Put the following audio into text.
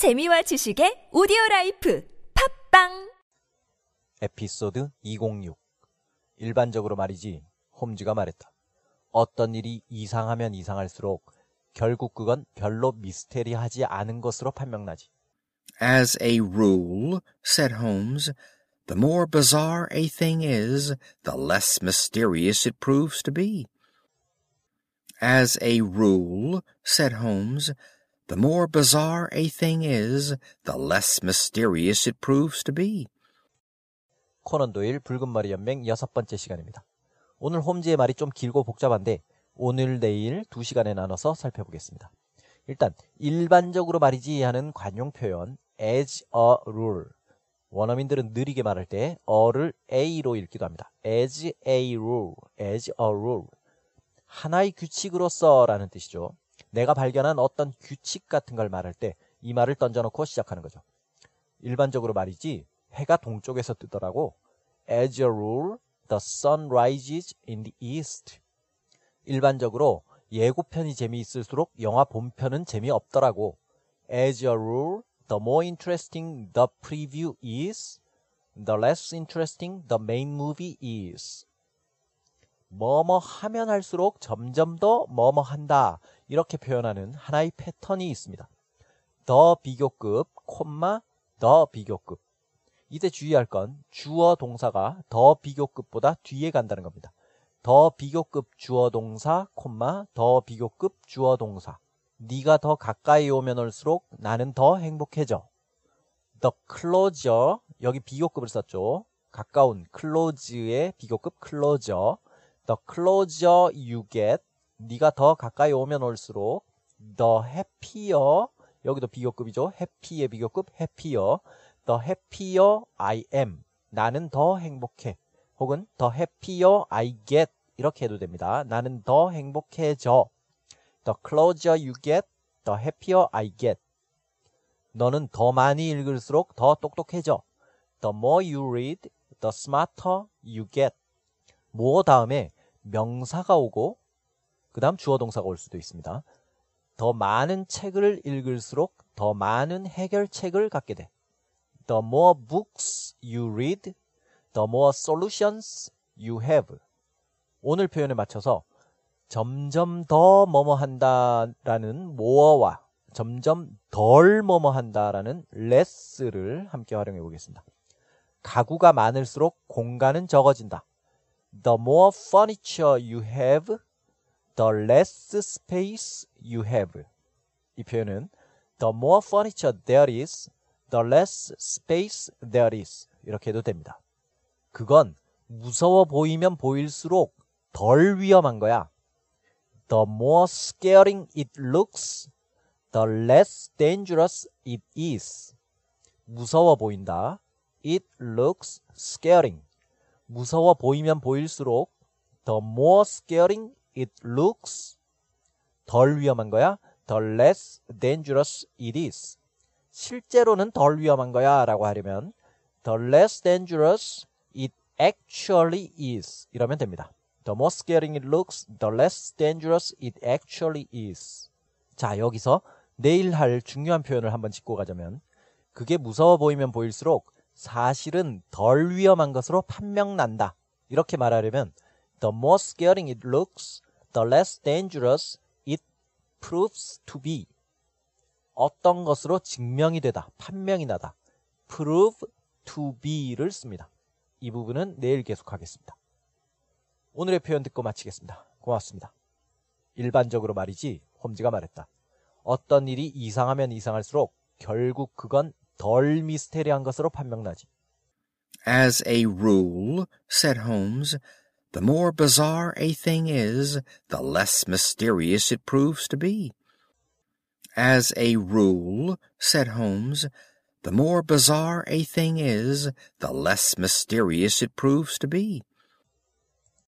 재미와 지식의 오디오 라이프 팟빵 에피소드 206 일반적으로 말이지 홈즈가 말했다. 어떤 일이 이상하면 이상할수록 결국 그건 별로 미스테리하지 않은 것으로 판명나지. As a rule, said Holmes, the more bizarre a thing is, the less mysterious it proves to be. As a rule, said Holmes, the more bizarre a thing is, the less mysterious it proves to be. 코넌 도일 붉은 머리 연맹 여섯 번째 시간입니다. 오늘 홈즈의 말이 좀 길고 복잡한데 오늘 내일 두 시간에 나눠서 살펴보겠습니다. 일단 일반적으로 말이지 하는 관용 표현 as a rule 원어민들은 느리게 말할 때 어를 a로 읽기도 합니다. as a rule, as a rule 하나의 규칙으로서라는 뜻이죠. 내가 발견한 어떤 규칙 같은 걸 말할 때 이 말을 던져놓고 시작하는 거죠. 일반적으로 말이지 해가 동쪽에서 뜨더라고. As a rule, the sun rises in the east. 일반적으로 예고편이 재미있을수록 영화 본편은 재미없더라고. As a rule, the more interesting the preview is, the less interesting the main movie is. 뭐뭐 하면 할수록 점점 더 뭐뭐 한다. 이렇게 표현하는 하나의 패턴이 있습니다. 더 비교급, 콤마, 더 비교급. 이때 주의할 건 주어 동사가 더 비교급보다 뒤에 간다는 겁니다. 더 비교급 주어 동사, 콤마, 더 비교급 주어 동사. 네가 더 가까이 오면 올수록 나는 더 행복해져. The closer, 여기 비교급을 썼죠. 가까운 close의 비교급 closer. The closer you get, 네가 더 가까이 오면 올수록 the happier, 여기도 비교급이죠. happy의 비교급 happier. The happier I am. 나는 더 행복해. 혹은 the happier I get. 이렇게 해도 됩니다. 나는 더 행복해져. The closer you get, the happier I get. 너는 더 많이 읽을수록 더 똑똑해져. The more you read, the smarter you get. 뭐 다음에 명사가 오고 그 다음 주어 동사가 올 수도 있습니다. 더 많은 책을 읽을수록 더 많은 해결책을 갖게 돼. The more books you read, the more solutions you have. 오늘 표현에 맞춰서 점점 더 뭐뭐 한다라는 more와 점점 덜 뭐뭐 한다라는 less를 함께 활용해 보겠습니다. 가구가 많을수록 공간은 적어진다. The more furniture you have, the less space you have. 이 표현은 the more furniture there is, the less space there is. 이렇게 해도 됩니다. 그건 무서워 보이면 보일수록 덜 위험한 거야. The more scaring it looks, the less dangerous it is. 무서워 보인다. It looks scaring. 무서워 보이면 보일수록 the more scaring it looks 덜 위험한 거야. the less dangerous it is. 실제로는 덜 위험한 거야 라고 하려면 the less dangerous it actually is 이러면 됩니다. The more scaring it looks, the less dangerous it actually is. 자, 여기서 내일 할 중요한 표현을 한번 짚고 가자면 그게 무서워 보이면 보일수록 사실은 덜 위험한 것으로 판명난다. 이렇게 말하려면 the more scaring it looks, the less dangerous it proves to be. 어떤 것으로 증명이 되다, 판명이 나다. prove to be를 씁니다. 이 부분은 내일 계속하겠습니다. 오늘의 표현 듣고 마치겠습니다. 고맙습니다. 일반적으로 말이지 홈즈가 말했다. 어떤 일이 이상하면 이상할수록 결국 그건 덜 미스테리한 것으로 판명나지. As a rule, said Holmes, the more bizarre a thing is, the less mysterious it proves to be. As a rule, said Holmes, the more bizarre a thing is, the less mysterious it proves to be.